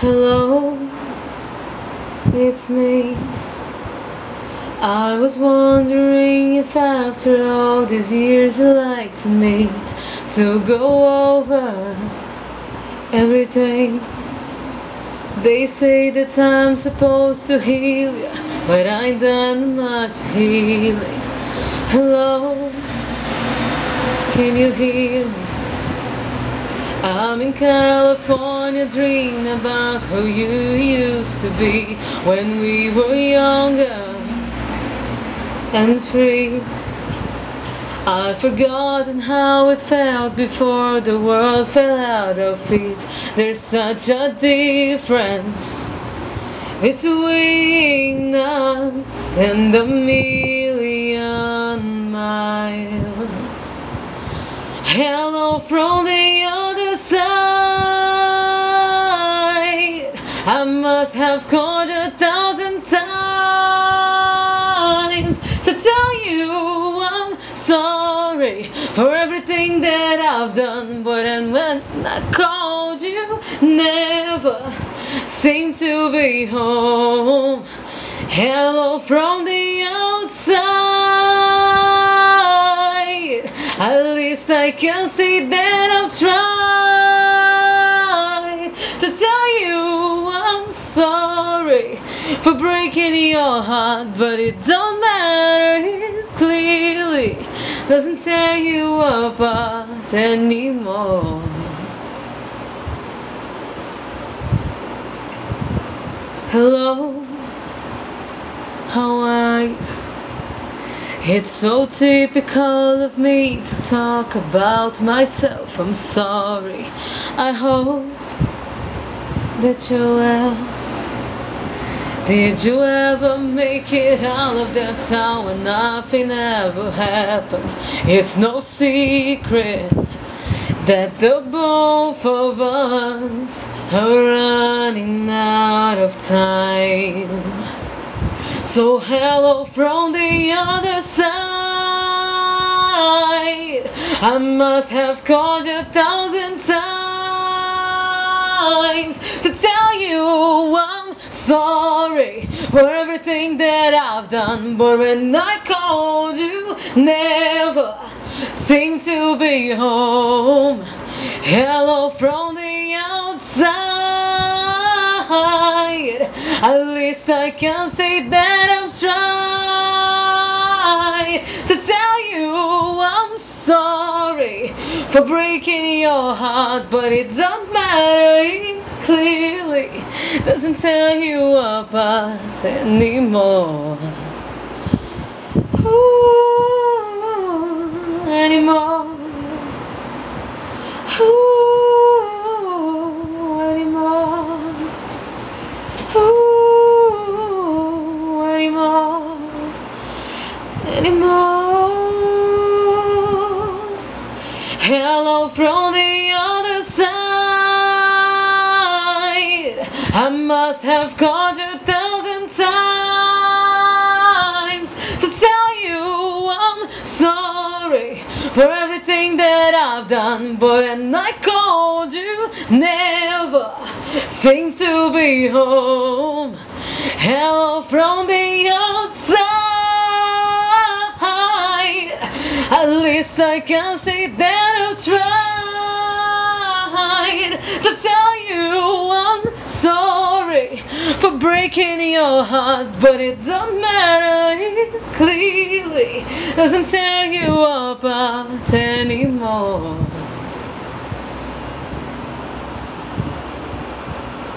Hello, it's me. I was wondering if after all these years you'd like to meet to go over everything. They say that I'm supposed to heal you, but I ain't done much healing. Hello, can you hear me? I'm in California dreaming about who you used to be when we were younger and free. I've forgotten how it felt before the world fell out of feet. There's such a difference between us and a million miles. Hello from the have called a thousand times to tell you I'm sorry for everything that I've done. But and when I called you, never seemed to be home. Hello from the outside. At least I can say that I've tried for breaking your heart, but it don't matter. It clearly doesn't tear you apart anymore. Hello, how are you? It's so typical of me to talk about myself. I'm sorry. I hope that you're well. Did you ever make it out of that town when nothing ever happened? It's no secret that the both of us are running out of time. So hello from the other side. I must have called you a thousand times to tell you I'm sorry for everything that I've done. But when I called you, never seemed to be home. Hello from the outside. At least I can say that I'm trying to tell you sorry for breaking your heart, but it don't matter. It clearly doesn't tear you apart anymore. Ooh, anymore. Ooh, anymore. Ooh, anymore, anymore. Hello from the other side. I must have called you a thousand times to tell you I'm sorry for everything that I've done. But when I called you, never seemed to be home. Hello from the outside. Least I can say that I've tried to tell you I'm sorry for breaking your heart, but it don't matter. It clearly doesn't tear you apart anymore.